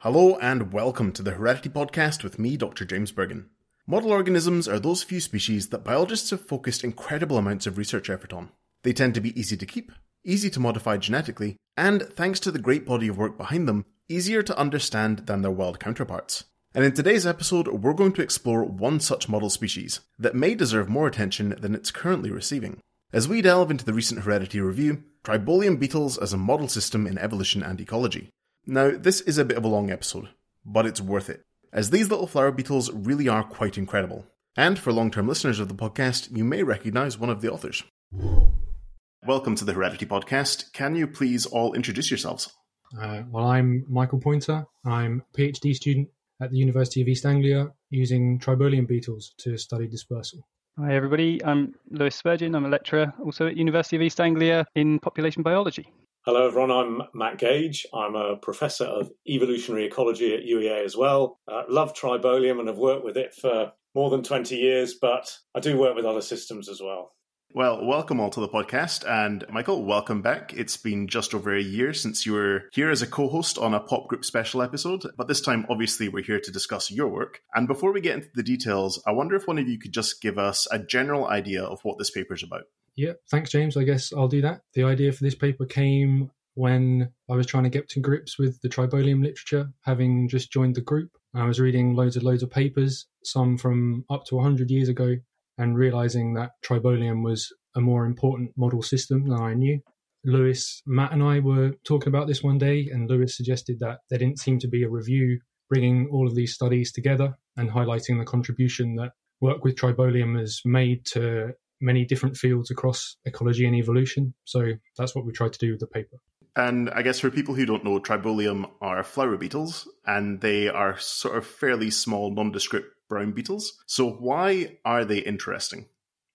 Hello and welcome to the Heredity Podcast with me, Dr. James Burgon. Model organisms are those few species that biologists have focused incredible amounts of research effort on. They tend to be easy to keep, easy to modify genetically, and thanks to the great body of work behind them, easier to understand than their wild counterparts. And in today's episode, we're going to explore one such model species that may deserve more attention than it's currently receiving. As we delve into the recent Heredity review, Tribolium beetles as a model system in evolution and ecology. Now, this is a bit of a long episode, but it's worth it, as these little flour beetles really are quite incredible. And for long term listeners of the podcast, you may recognise one of the authors. Welcome to the Heredity Podcast. Can you please all introduce yourselves? Uh, well, I'm Michael Pointer. I'm a PhD student at the University of East Anglia using tribolium beetles to study dispersal. Hi everybody, I'm Lewis Spurgin. I'm a lecturer also at University of East Anglia in population biology. Hello, everyone. I'm Matt Gage. I'm a professor of evolutionary ecology at UEA as well. Uh, love Tribolium and have worked with it for more than 20 years, but I do work with other systems as well. Well, welcome all to the podcast. And Michael, welcome back. It's been just over a year since you were here as a co host on a pop group special episode. But this time, obviously, we're here to discuss your work. And before we get into the details, I wonder if one of you could just give us a general idea of what this paper is about. Yeah, thanks, James. I guess I'll do that. The idea for this paper came when I was trying to get to grips with the tribolium literature, having just joined the group. I was reading loads and loads of papers, some from up to 100 years ago, and realizing that tribolium was a more important model system than I knew. Lewis, Matt, and I were talking about this one day, and Lewis suggested that there didn't seem to be a review bringing all of these studies together and highlighting the contribution that work with tribolium has made to many different fields across ecology and evolution. So that's what we tried to do with the paper. And I guess for people who don't know, Tribolium are flour beetles, and they are sort of fairly small, nondescript brown beetles. So why are they interesting?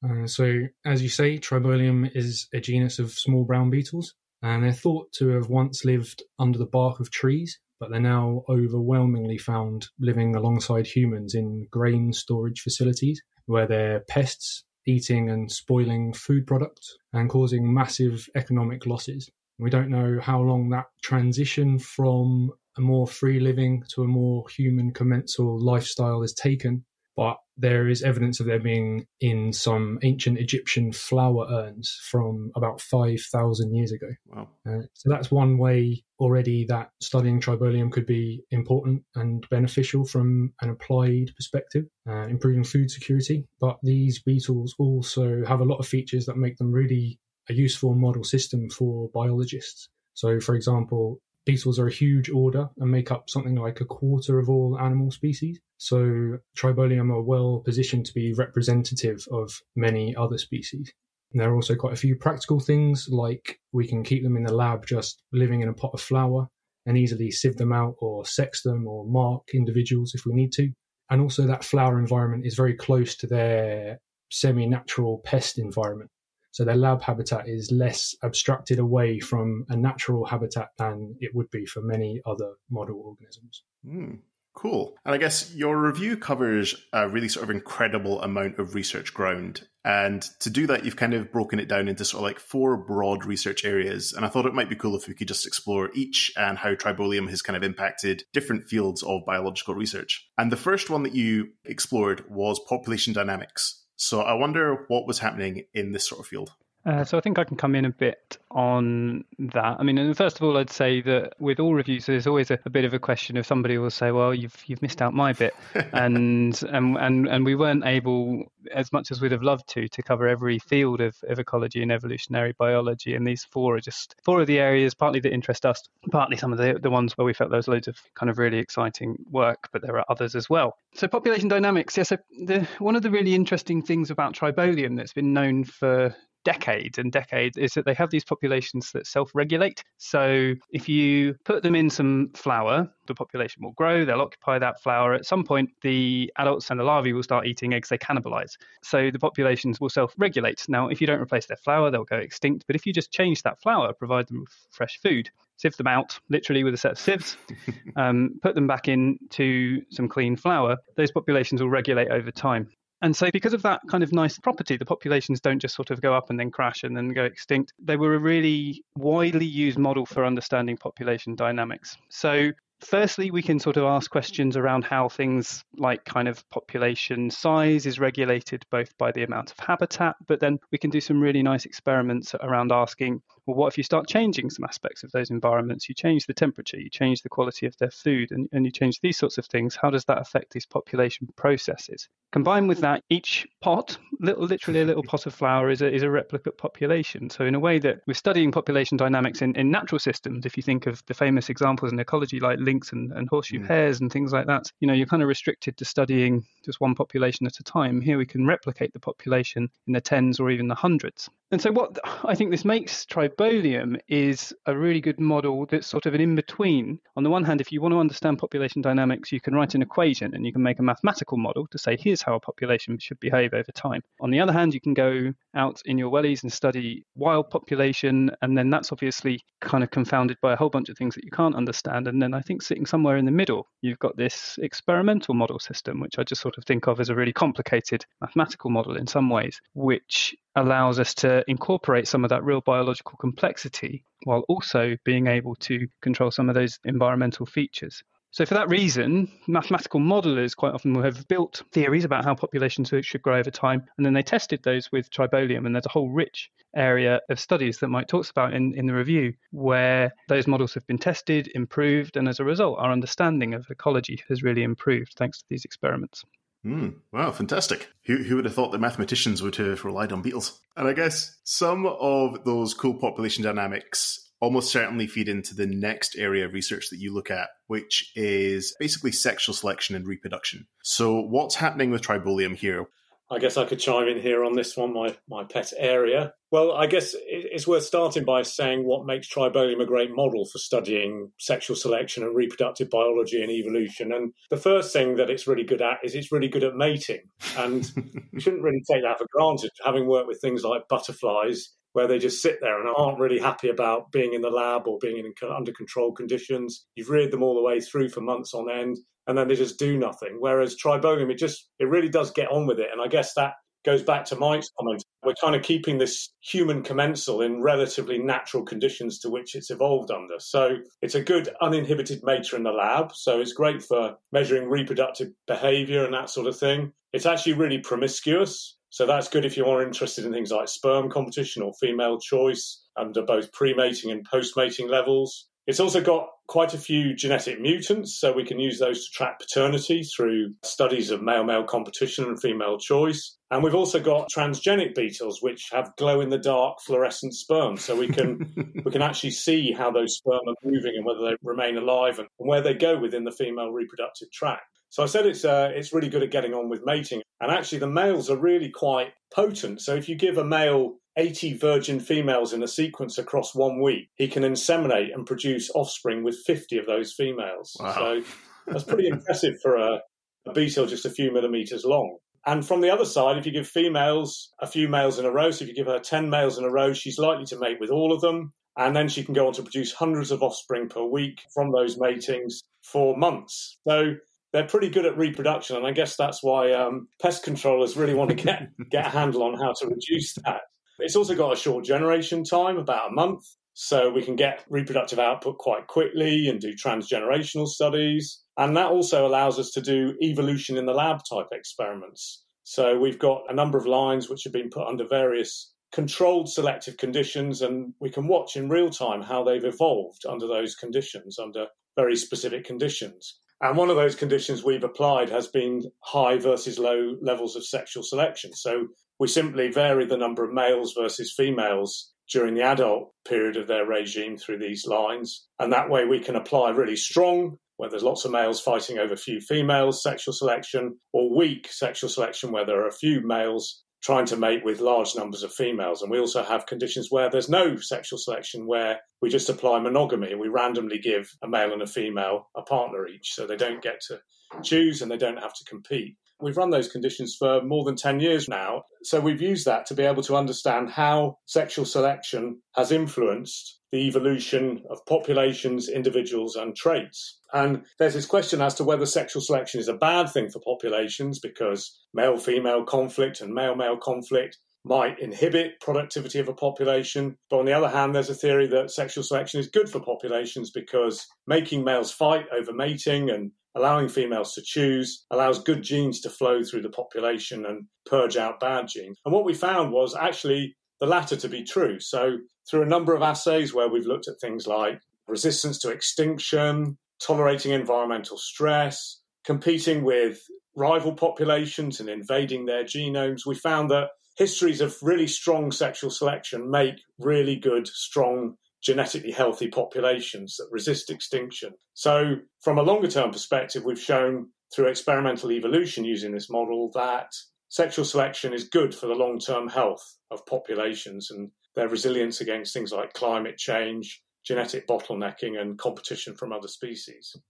Uh, so, as you say, Tribolium is a genus of small brown beetles, and they're thought to have once lived under the bark of trees, but they're now overwhelmingly found living alongside humans in grain storage facilities, where they're pests eating and spoiling food products and causing massive economic losses. We don't know how long that transition from a more free living to a more human commensal lifestyle is taken, but there is evidence of there being in some ancient Egyptian flour urns from about 5,000 years ago. Wow. Uh, so that's one way already that studying tribolium could be important and beneficial from an applied perspective, uh, improving food security. But these beetles also have a lot of features that make them really a useful model system for biologists. So, for example, beetles are a huge order and make up something like a quarter of all animal species. So, Tribolium are well positioned to be representative of many other species. And there are also quite a few practical things, like we can keep them in the lab just living in a pot of flour and easily sieve them out or sex them or mark individuals if we need to. And also, that flour environment is very close to their semi natural pest environment. So their lab habitat is less abstracted away from a natural habitat than it would be for many other model organisms. Mm, cool. And I guess your review covers a really sort of incredible amount of research ground. And to do that, you've kind of broken it down into sort of like four broad research areas. And I thought it might be cool if we could just explore each and how tribolium has kind of impacted different fields of biological research. And the first one that you explored was population dynamics. So I wonder what was happening in this sort of field. Uh, so I think I can come in a bit on that. I mean, first of all, I'd say that with all reviews, there's always a, a, bit of a question of somebody will say, "Well, you've you've missed out my bit," and and and and we weren't able, as much as we'd have loved to, to cover every field of, of ecology and evolutionary biology. And these four are just four of the areas, partly that interest us, partly some of the the ones where we felt there was loads of kind of really exciting work, but there are others as well. So population dynamics, yes. Yeah, so the, one of the really interesting things about tribolium that's been known for decades and decades is that they have these populations that self regulate. So if you put them in some flour, the population will grow, they'll occupy that flour. At some point, the adults and the larvae will start eating eggs they cannibalize. So the populations will self regulate. Now, if you don't replace their flour, they'll go extinct. But if you just change that flour, provide them with fresh food, sieve them out literally with a set of sieves, um, put them back into some clean flour, those populations will regulate over time. And so, because of that kind of nice property, the populations don't just sort of go up and then crash and then go extinct. They were a really widely used model for understanding population dynamics. So, Firstly, we can sort of ask questions around how things like kind of population size is regulated both by the amount of habitat, but then we can do some really nice experiments around asking, well, what if you start changing some aspects of those environments? You change the temperature, you change the quality of their food, and, and you change these sorts of things. How does that affect these population processes? Combined with that, each pot, little, literally a little pot of flour, is a, is a replicate population. So, in a way that we're studying population dynamics in, in natural systems, if you think of the famous examples in ecology like lynx and, and horseshoe mm. hares and things like that, you know, you're kind of restricted to studying just one population at a time. Here we can replicate the population in the tens or even the hundreds. And so, what I think this makes Tribolium is a really good model that's sort of an in between. On the one hand, if you want to understand population dynamics, you can write an equation and you can make a mathematical model to say, here's how a population should behave over time. On the other hand, you can go out in your wellies and study wild population, and then that's obviously kind of confounded by a whole bunch of things that you can't understand. And then I think sitting somewhere in the middle, you've got this experimental model system, which I just sort of think of as a really complicated mathematical model in some ways, which allows us to incorporate some of that real biological complexity while also being able to control some of those environmental features. So, for that reason, mathematical modelers quite often will have built theories about how populations should grow over time, and then they tested those with tribolium. And there's a whole rich area of studies that Mike talks about in, in the review where those models have been tested, improved, and as a result, our understanding of ecology has really improved thanks to these experiments. Mm, wow, fantastic. Who, who would have thought that mathematicians would have relied on beetles? And I guess some of those cool population dynamics almost certainly feed into the next area of research that you look at, which is basically sexual selection and reproduction. So, what's happening with tribolium here? I guess I could chime in here on this one, my, my pet area. Well, I guess it's worth starting by saying what makes tribolium a great model for studying sexual selection and reproductive biology and evolution. And the first thing that it's really good at is it's really good at mating. And you shouldn't really take that for granted. Having worked with things like butterflies, where they just sit there and aren't really happy about being in the lab or being in under controlled conditions. You've reared them all the way through for months on end and then they just do nothing. Whereas tribolium, it just it really does get on with it, and I guess that goes back to Mike's comment. We're kind of keeping this human commensal in relatively natural conditions to which it's evolved under. So it's a good uninhibited mater in the lab. So it's great for measuring reproductive behavior and that sort of thing. It's actually really promiscuous. So that's good if you're interested in things like sperm competition or female choice under both pre mating and post mating levels. It's also got quite a few genetic mutants, so we can use those to track paternity through studies of male male competition and female choice. And we've also got transgenic beetles, which have glow in the dark fluorescent sperm, so we can we can actually see how those sperm are moving and whether they remain alive and where they go within the female reproductive tract. So I said it's uh, it's really good at getting on with mating, and actually the males are really quite potent. So if you give a male 80 virgin females in a sequence across one week, he can inseminate and produce offspring with 50 of those females. Wow. So that's pretty impressive for a, a beetle just a few millimeters long. And from the other side, if you give females a few males in a row, so if you give her 10 males in a row, she's likely to mate with all of them. And then she can go on to produce hundreds of offspring per week from those matings for months. So they're pretty good at reproduction. And I guess that's why um, pest controllers really want to get, get a handle on how to reduce that. It's also got a short generation time, about a month, so we can get reproductive output quite quickly and do transgenerational studies. And that also allows us to do evolution in the lab type experiments. So we've got a number of lines which have been put under various controlled selective conditions, and we can watch in real time how they've evolved under those conditions, under very specific conditions. And one of those conditions we've applied has been high versus low levels of sexual selection. So we simply vary the number of males versus females during the adult period of their regime through these lines. And that way we can apply really strong, where there's lots of males fighting over few females, sexual selection, or weak sexual selection, where there are a few males trying to mate with large numbers of females. And we also have conditions where there's no sexual selection, where we just apply monogamy and we randomly give a male and a female a partner each. So they don't get to choose and they don't have to compete. We've run those conditions for more than 10 years now. So we've used that to be able to understand how sexual selection has influenced the evolution of populations, individuals, and traits. And there's this question as to whether sexual selection is a bad thing for populations because male female conflict and male male conflict might inhibit productivity of a population. But on the other hand, there's a theory that sexual selection is good for populations because making males fight over mating and allowing females to choose allows good genes to flow through the population and purge out bad genes. And what we found was actually the latter to be true. So, through a number of assays where we've looked at things like resistance to extinction, tolerating environmental stress, competing with rival populations and invading their genomes, we found that histories of really strong sexual selection make really good, strong genetically healthy populations that resist extinction. So, from a longer term perspective, we've shown through experimental evolution using this model that sexual selection is good for the long term health of populations and their resilience against things like climate change, genetic bottlenecking, and competition from other species. And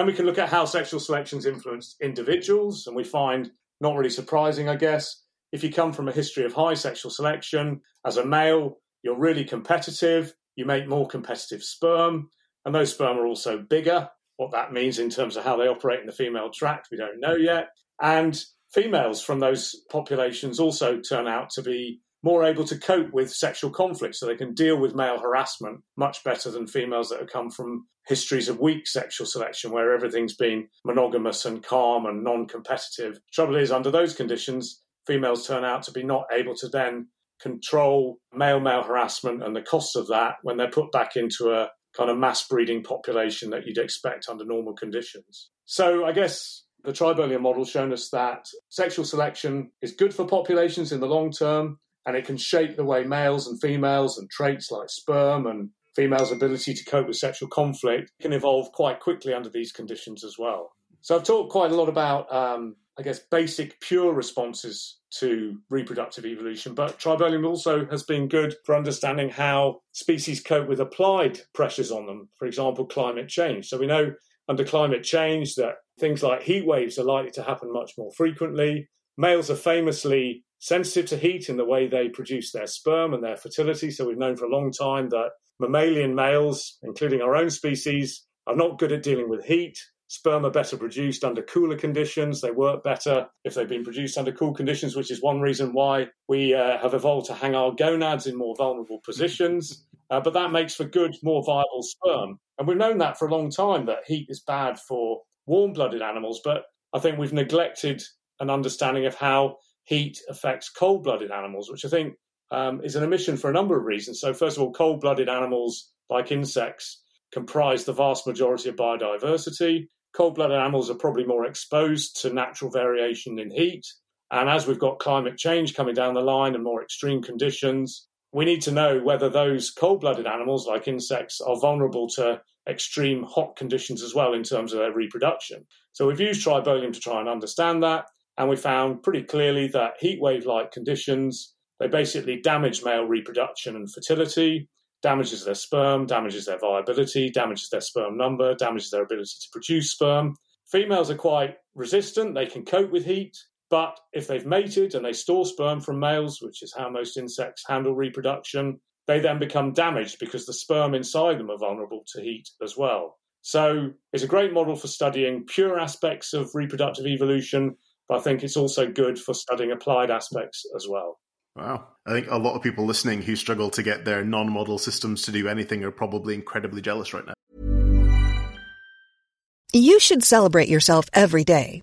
then we can look at how sexual selection's influenced individuals, and we find, not really surprising, I guess, if you come from a history of high sexual selection, as a male, you're really competitive, you make more competitive sperm, and those sperm are also bigger. What that means in terms of how they operate in the female tract, we don't know yet. And females from those populations also turn out to be more able to cope with sexual conflict, so they can deal with male harassment much better than females that have come from histories of weak sexual selection where everything's been monogamous and calm and non competitive. Trouble is, under those conditions, females turn out to be not able to then control male male harassment and the costs of that when they're put back into a kind of mass breeding population that you'd expect under normal conditions. So I guess the tribolium model shown us that sexual selection is good for populations in the long term and it can shape the way males and females and traits like sperm and females' ability to cope with sexual conflict can evolve quite quickly under these conditions as well. So I've talked quite a lot about um, I guess, basic pure responses to reproductive evolution. But tribolium also has been good for understanding how species cope with applied pressures on them, for example, climate change. So we know under climate change that things like heat waves are likely to happen much more frequently. Males are famously sensitive to heat in the way they produce their sperm and their fertility. So we've known for a long time that mammalian males, including our own species, are not good at dealing with heat. Sperm are better produced under cooler conditions. They work better if they've been produced under cool conditions, which is one reason why we uh, have evolved to hang our gonads in more vulnerable positions. Uh, but that makes for good, more viable sperm. And we've known that for a long time that heat is bad for warm blooded animals. But I think we've neglected an understanding of how heat affects cold blooded animals, which I think um, is an omission for a number of reasons. So, first of all, cold blooded animals like insects comprise the vast majority of biodiversity cold blooded animals are probably more exposed to natural variation in heat. And as we've got climate change coming down the line and more extreme conditions, we need to know whether those cold blooded animals, like insects, are vulnerable to extreme hot conditions as well in terms of their reproduction. So we've used tribolium to try and understand that. And we found pretty clearly that heat wave like conditions, they basically damage male reproduction and fertility damages their sperm, damages their viability, damages their sperm number, damages their ability to produce sperm. Females are quite resistant, they can cope with heat, but if they've mated and they store sperm from males, which is how most insects handle reproduction, they then become damaged because the sperm inside them are vulnerable to heat as well. So it's a great model for studying pure aspects of reproductive evolution, but I think it's also good for studying applied aspects as well. Wow. I think a lot of people listening who struggle to get their non model systems to do anything are probably incredibly jealous right now. You should celebrate yourself every day,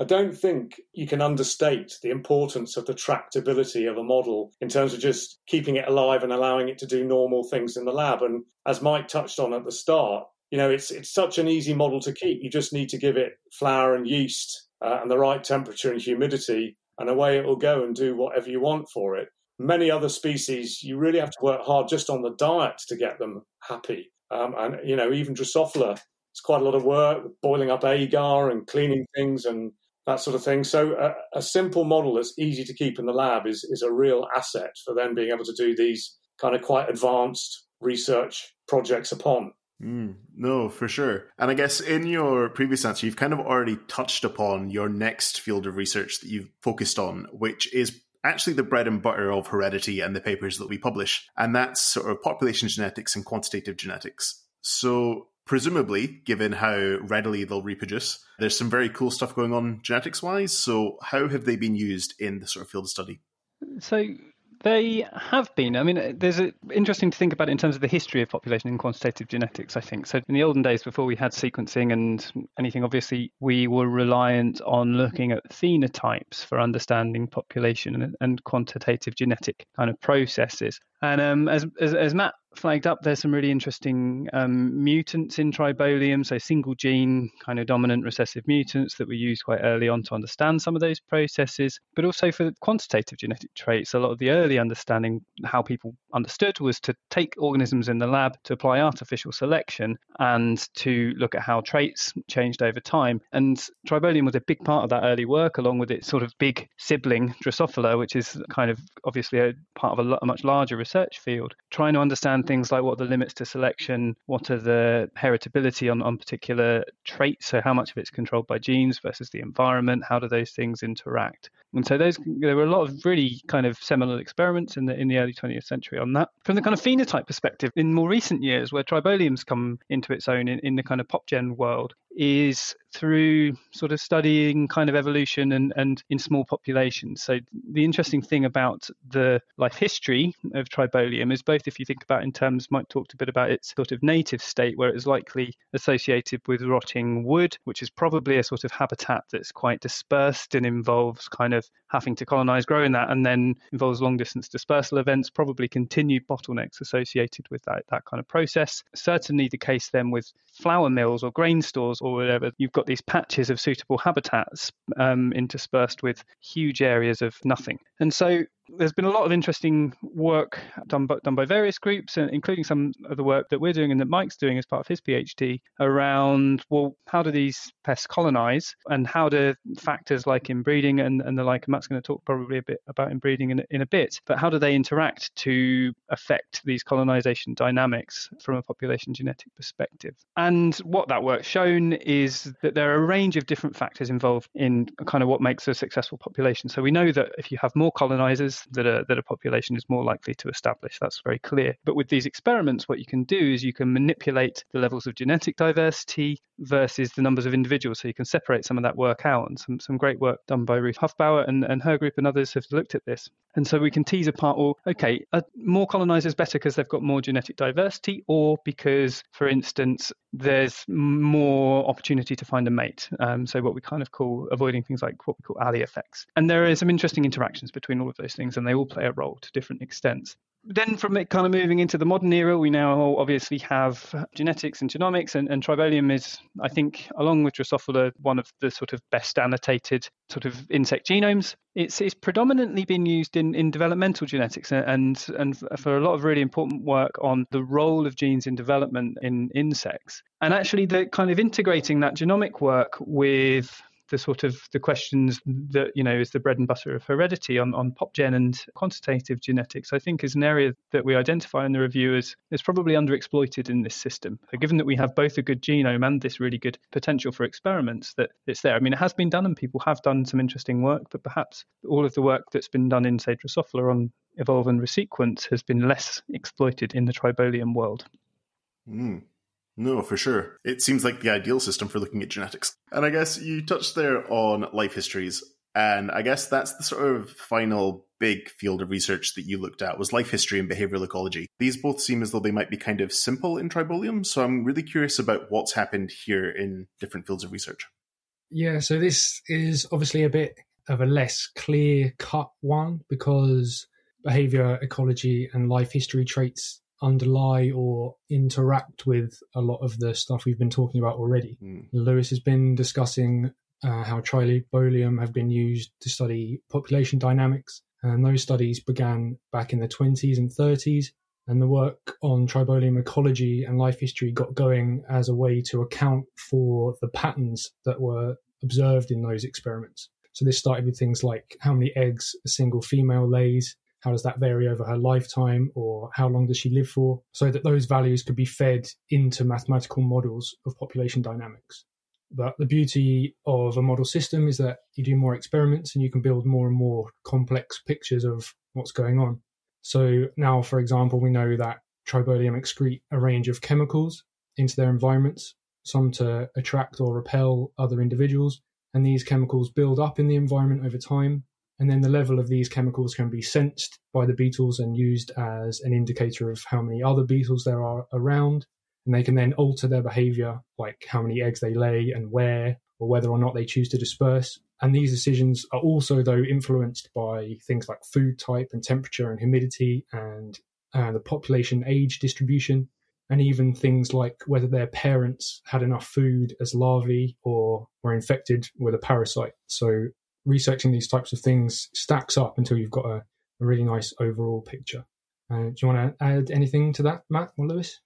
I don't think you can understate the importance of the tractability of a model in terms of just keeping it alive and allowing it to do normal things in the lab. And as Mike touched on at the start, you know, it's it's such an easy model to keep. You just need to give it flour and yeast uh, and the right temperature and humidity, and away it will go and do whatever you want for it. Many other species, you really have to work hard just on the diet to get them happy. Um, and you know, even Drosophila, it's quite a lot of work boiling up agar and cleaning things and that sort of thing. So a, a, simple model that's easy to keep in the lab is is a real asset for then being able to do these kind of quite advanced research projects upon. Mm, no, for sure. And I guess in your previous answer, you've kind of already touched upon your next field of research that you've focused on, which is actually the bread and butter of heredity and the papers that we publish. And that's sort of population genetics and quantitative genetics. So presumably, given how readily they'll reproduce, there's some very cool stuff going on genetics wise. So, how have they been used in the sort of field of study? So, they have been. I mean, there's a, interesting to think about in terms of the history of population and quantitative genetics, I think. So, in the olden days, before we had sequencing and anything, obviously, we were reliant on looking at phenotypes for understanding population and, and quantitative genetic kind of processes. And um, as, as, as Matt flagged up, there's some really interesting um, mutants in tribolium, so single gene kind of dominant recessive mutants that were used quite early on to understand some of those processes. But also for quantitative genetic traits, a lot of the early understanding how people understood was to take organisms in the lab to apply artificial selection and to look at how traits changed over time. And tribolium was a big part of that early work, along with its sort of big sibling Drosophila, which is kind of obviously a part of a, a much larger research field, trying to understand things like what the limits to selection, what are the heritability on, on particular traits, so how much of it's controlled by genes versus the environment, how do those things interact. And so those there were a lot of really kind of seminal experiments in the in the early 20th century on that. From the kind of phenotype perspective, in more recent years, where tribolium's come into its own in, in the kind of popgen world, is through sort of studying kind of evolution and, and in small populations. So the interesting thing about the life history of Tribolium is both if you think about in terms, Mike talked a bit about its sort of native state where it is likely associated with rotting wood, which is probably a sort of habitat that's quite dispersed and involves kind of having to colonize, grow in that, and then involves long distance dispersal events, probably continued bottlenecks associated with that, that kind of process. Certainly the case then with flour mills or grain stores or whatever, you've got these patches of suitable habitats um, interspersed with huge areas of nothing. And so there's been a lot of interesting work done by, done by various groups, uh, including some of the work that we're doing and that Mike's doing as part of his PhD around, well, how do these pests colonize and how do factors like inbreeding and, and the like, and Matt's going to talk probably a bit about inbreeding in, in a bit, but how do they interact to affect these colonization dynamics from a population genetic perspective? And what that work's shown is that there are a range of different factors involved in kind of what makes a successful population. So we know that if you have more colonizers, that a, that a population is more likely to establish. That's very clear. But with these experiments, what you can do is you can manipulate the levels of genetic diversity versus the numbers of individuals. So you can separate some of that work out. And some, some great work done by Ruth Hufbauer and, and her group and others have looked at this. And so we can tease apart, well, okay, are more colonizers better because they've got more genetic diversity or because, for instance, there's more opportunity to find a mate. Um, so what we kind of call avoiding things like what we call Allee effects. And there are some interesting interactions between all of those things, and they all play a role to different extents then from it kind of moving into the modern era, we now obviously have genetics and genomics, and, and Tribolium is, I think, along with Drosophila, one of the sort of best annotated sort of insect genomes. It's, it's predominantly been used in, in developmental genetics and, and for a lot of really important work on the role of genes in development in insects. And actually, the kind of integrating that genomic work with the sort of the questions that you know is the bread and butter of heredity on on popgen and quantitative genetics. I think is an area that we identify in the review as is probably underexploited in this system. So given that we have both a good genome and this really good potential for experiments, that it's there. I mean, it has been done and people have done some interesting work, but perhaps all of the work that's been done in say Drosophila on evolve and resequence has been less exploited in the tribolium world. Mm. No, for sure. It seems like the ideal system for looking at genetics. And I guess you touched there on life histories. And I guess that's the sort of final big field of research that you looked at was life history and behavioral ecology. These both seem as though they might be kind of simple in tribolium, so I'm really curious about what's happened here in different fields of research. Yeah, so this is obviously a bit of a less clear cut one because behavior ecology and life history traits underlie or interact with a lot of the stuff we've been talking about already. Mm. Lewis has been discussing uh, how tribolium have been used to study population dynamics, and those studies began back in the 20s and 30s. And the work on tribolium ecology and life history got going as a way to account for the patterns that were observed in those experiments. So this started with things like how many eggs a single female lays, how does that vary over her lifetime or how long does she live for? So that those values could be fed into mathematical models of population dynamics. But the beauty of a model system is that you do more experiments and you can build more and more complex pictures of what's going on. So now for example we know that tribolium excrete a range of chemicals into their environments some to attract or repel other individuals and these chemicals build up in the environment over time and then the level of these chemicals can be sensed by the beetles and used as an indicator of how many other beetles there are around. And they can then alter their behavior, like how many eggs they lay and where, or whether or not they choose to disperse. And these decisions are also, though, influenced by things like food type and temperature and humidity and uh, the population age distribution, and even things like whether their parents had enough food as larvae or were infected with a parasite. So researching these types of things stacks up until you've got a, a really nice overall picture. Uh, do you want to add anything to that, Matt or Lewis?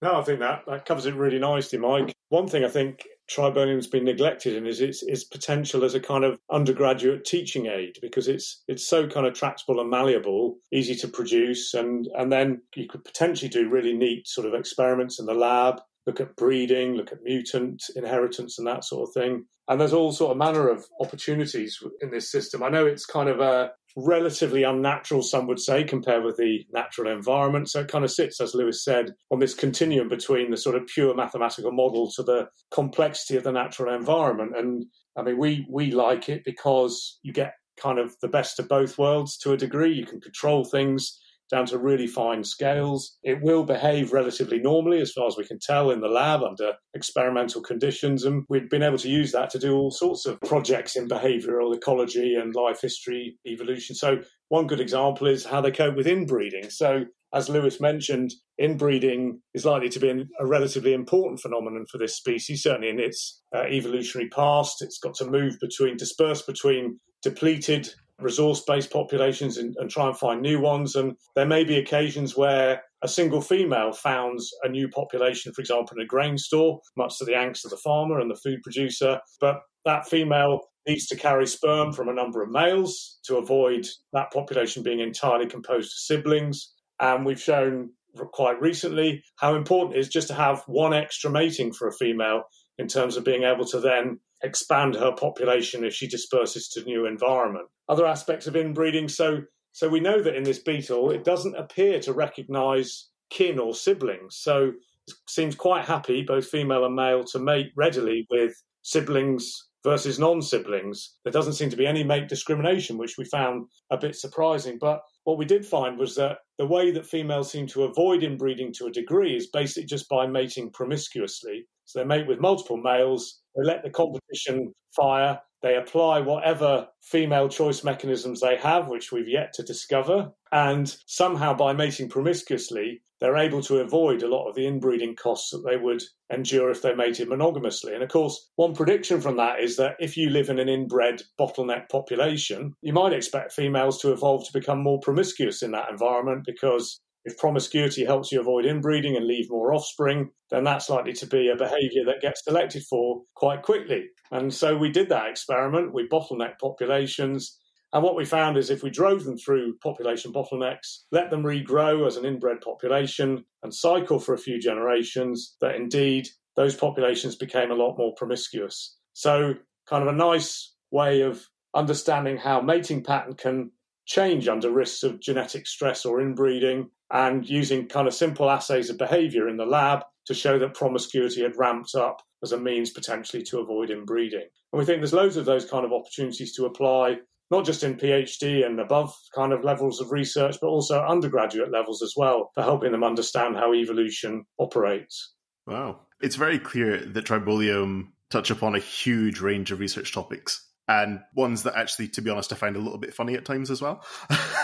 No, I think that, that covers it really nicely, Mike. One thing I think tribolium's been neglected in is its, its potential as a kind of undergraduate teaching aid because it's it's so kind of tractable and malleable, easy to produce, and and then you could potentially do really neat sort of experiments in the lab look at breeding, look at mutant inheritance and that sort of thing. And there's all sort of manner of opportunities in this system. I know it's kind of a relatively unnatural, some would say, compared with the natural environment. So it kind of sits, as Lewis said, on this continuum between the sort of pure mathematical model to the complexity of the natural environment. And I mean, we we like it because you get kind of the best of both worlds to a degree. You can control things down to really fine scales. It will behave relatively normally, as far as we can tell, in the lab under experimental conditions. And we've been able to use that to do all sorts of projects in behavioral ecology and life history evolution. So, one good example is how they cope with inbreeding. So, as Lewis mentioned, inbreeding is likely to be a relatively important phenomenon for this species, certainly in its uh, evolutionary past. It's got to move between, disperse between depleted resource based populations and, and, try and find new ones. And there may be occasions where a single female founds a new population, for example, in a grain store, much to the angst of the farmer and the food producer. But that female needs to carry sperm from a number of males to avoid that population being entirely composed of siblings. And we've shown quite recently how important it is just to have one extra mating for a female in terms of being able to then expand her population as she disperses to new environment. Other aspects of inbreeding, so so we know that in this beetle it doesn't appear to recognize kin or siblings. So it seems quite happy, both female and male, to mate readily with siblings versus non-siblings. There doesn't seem to be any mate discrimination, which we found a bit surprising. But what we did find was that the way that females seem to avoid inbreeding to a degree is basically just by mating promiscuously. So they mate with multiple males, they let the competition fire, they apply whatever female choice mechanisms they have, which we've yet to discover. And somehow, by mating promiscuously, they're able to avoid a lot of the inbreeding costs that they would endure if they mated monogamously. And of course, one prediction from that is that if you live in an inbred bottleneck population, you might expect females to evolve to become more promiscuous in that environment because if promiscuity helps you avoid inbreeding and leave more offspring, then that's likely to be a behavior that gets selected for quite quickly. And so we did that experiment. We bottlenecked populations. And what we found is if we drove them through population bottlenecks, let them regrow as an inbred population and cycle for a few generations, that indeed those populations became a lot more promiscuous. So, kind of a nice way of understanding how mating pattern can change under risks of genetic stress or inbreeding and using kind of simple assays of behavior in the lab to show that promiscuity had ramped up as a means potentially to avoid inbreeding. And we think there's loads of those kind of opportunities to apply, not just in PhD and above kind of levels of research, but also undergraduate levels as well, for helping them understand how evolution operates. Wow. It's very clear that Tribolium touch upon a huge range of research topics and ones that actually, to be honest, I find a little bit funny at times as well.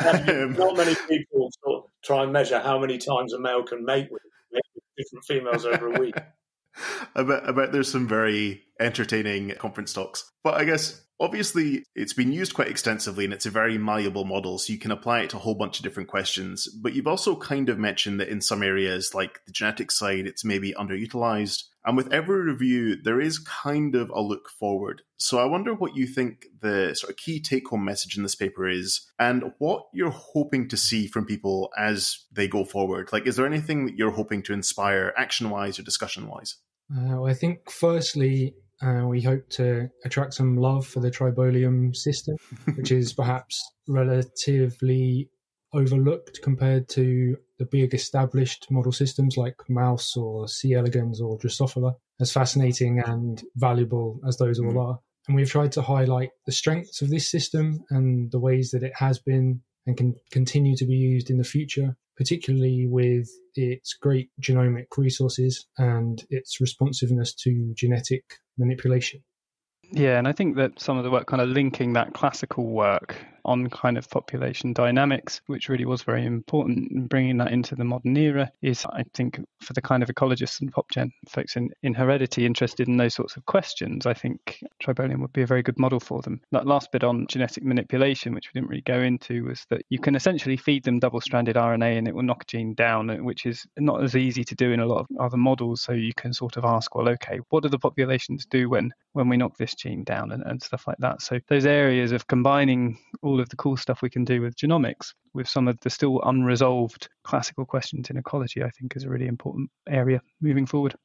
um, not many people try and measure how many times a male can mate with different females over a week. I bet, I bet there's some very entertaining conference talks. But I guess obviously it's been used quite extensively and it's a very malleable model, so you can apply it to a whole bunch of different questions. But you've also kind of mentioned that in some areas, like the genetic side, it's maybe underutilized. And with every review, there is kind of a look forward. So I wonder what you think the sort of key take home message in this paper is and what you're hoping to see from people as they go forward. Like, is there anything that you're hoping to inspire action wise or discussion wise? Uh, well, I think, firstly, uh, we hope to attract some love for the tribolium system, which is perhaps relatively overlooked compared to the big established model systems like Mouse or C. elegans or Drosophila, as fascinating and valuable as those all mm. are. And we've tried to highlight the strengths of this system and the ways that it has been and can continue to be used in the future, particularly with its great genomic resources and its responsiveness to genetic manipulation. Yeah, and I think that some of the work kind of linking that classical work on kind of population dynamics, which really was very important. And bringing that into the modern era is, I think, for the kind of ecologists and popgen folks in, in heredity interested in those sorts of questions, I think Tribolium would be a very good model for them. That last bit on genetic manipulation, which we didn't really go into, was that you can essentially feed them double stranded RNA and it will knock a gene down, which is not as easy to do in a lot of other models. So you can sort of ask, well, okay, what do the populations do when, when we knock this gene down and, and stuff like that? So those areas of combining all all of the cool stuff we can do with genomics with some of the still unresolved classical questions in ecology, I think is a really important area moving forward.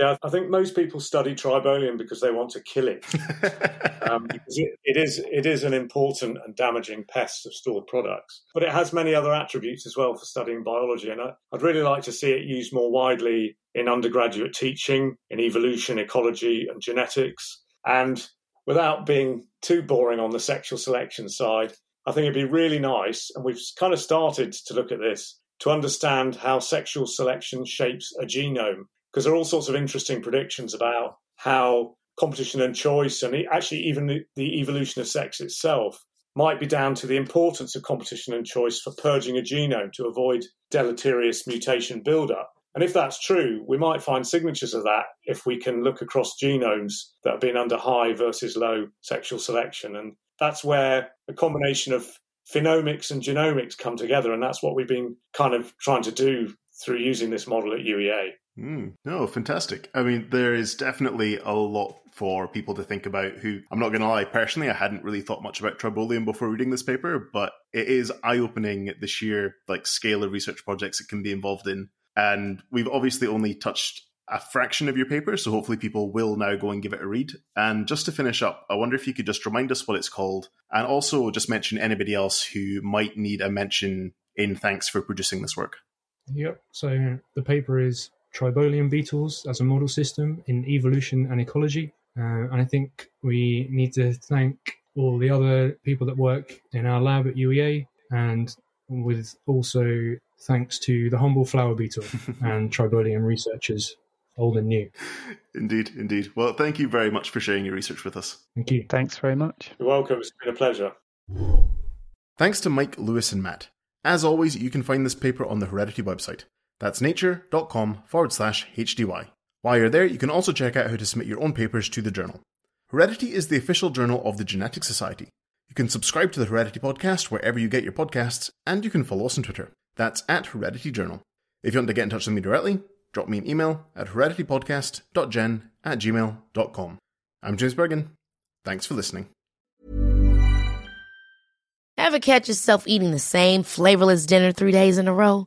Yeah, I think most people study tribolium because they want to kill it. um, it, it is it is an important and damaging pest of stored products. But it has many other attributes as well for studying biology, and I, I'd really like to see it used more widely in undergraduate teaching, in evolution, ecology, and genetics. And without being too boring on the sexual selection side, I think it'd be really nice, and we've kind of started to look at this, to understand how sexual selection shapes a genome. Because there are all sorts of interesting predictions about how competition and choice, and actually even the, the evolution of sex itself, might be down to the importance of competition and choice for purging a genome to avoid deleterious mutation buildup. And if that's true, we might find signatures of that if we can look across genomes that have been under high versus low sexual selection. And that's where a combination of phenomics and genomics come together. And that's what we've been kind of trying to do through using this model at UEA. Mm, no, fantastic. I mean, there is definitely a lot for people to think about who I'm not going to lie, personally, I hadn't really thought much about Tribolium before reading this paper, but it is eye opening the sheer like scale of research projects it can be involved in and we've obviously only touched a fraction of your paper, so hopefully people will now go and give it a read. And just to finish up, I wonder if you could just remind us what it's called and also just mention anybody else who might need a mention in thanks for producing this work. Yep. So the paper is Tribolium beetles as a model system in evolution and ecology. Uh, and I think we need to thank all the other people that work in our lab at UEA and with also thanks to the humble flour beetle and tribolium researchers, old and new. Indeed, indeed. Well, thank you very much for sharing your research with us. Thank you. Thanks very much. You're welcome. It's been a pleasure. Thanks to Mike, Lewis, and Matt. As always, you can find this paper on the Heredity website. That's nature.com forward slash HDY. While you're there, you can also check out how to submit your own papers to the journal. Heredity is the official journal of the Genetic Society. You can subscribe to the Heredity podcast wherever you get your podcasts, and you can follow us on Twitter. That's at Heredity Journal. If you want to get in touch with me directly, drop me an email at hereditypodcast.gen at gmail.com. I'm James Burgon. Thanks for listening. Ever catch yourself eating the same flavorless dinner three days in a row?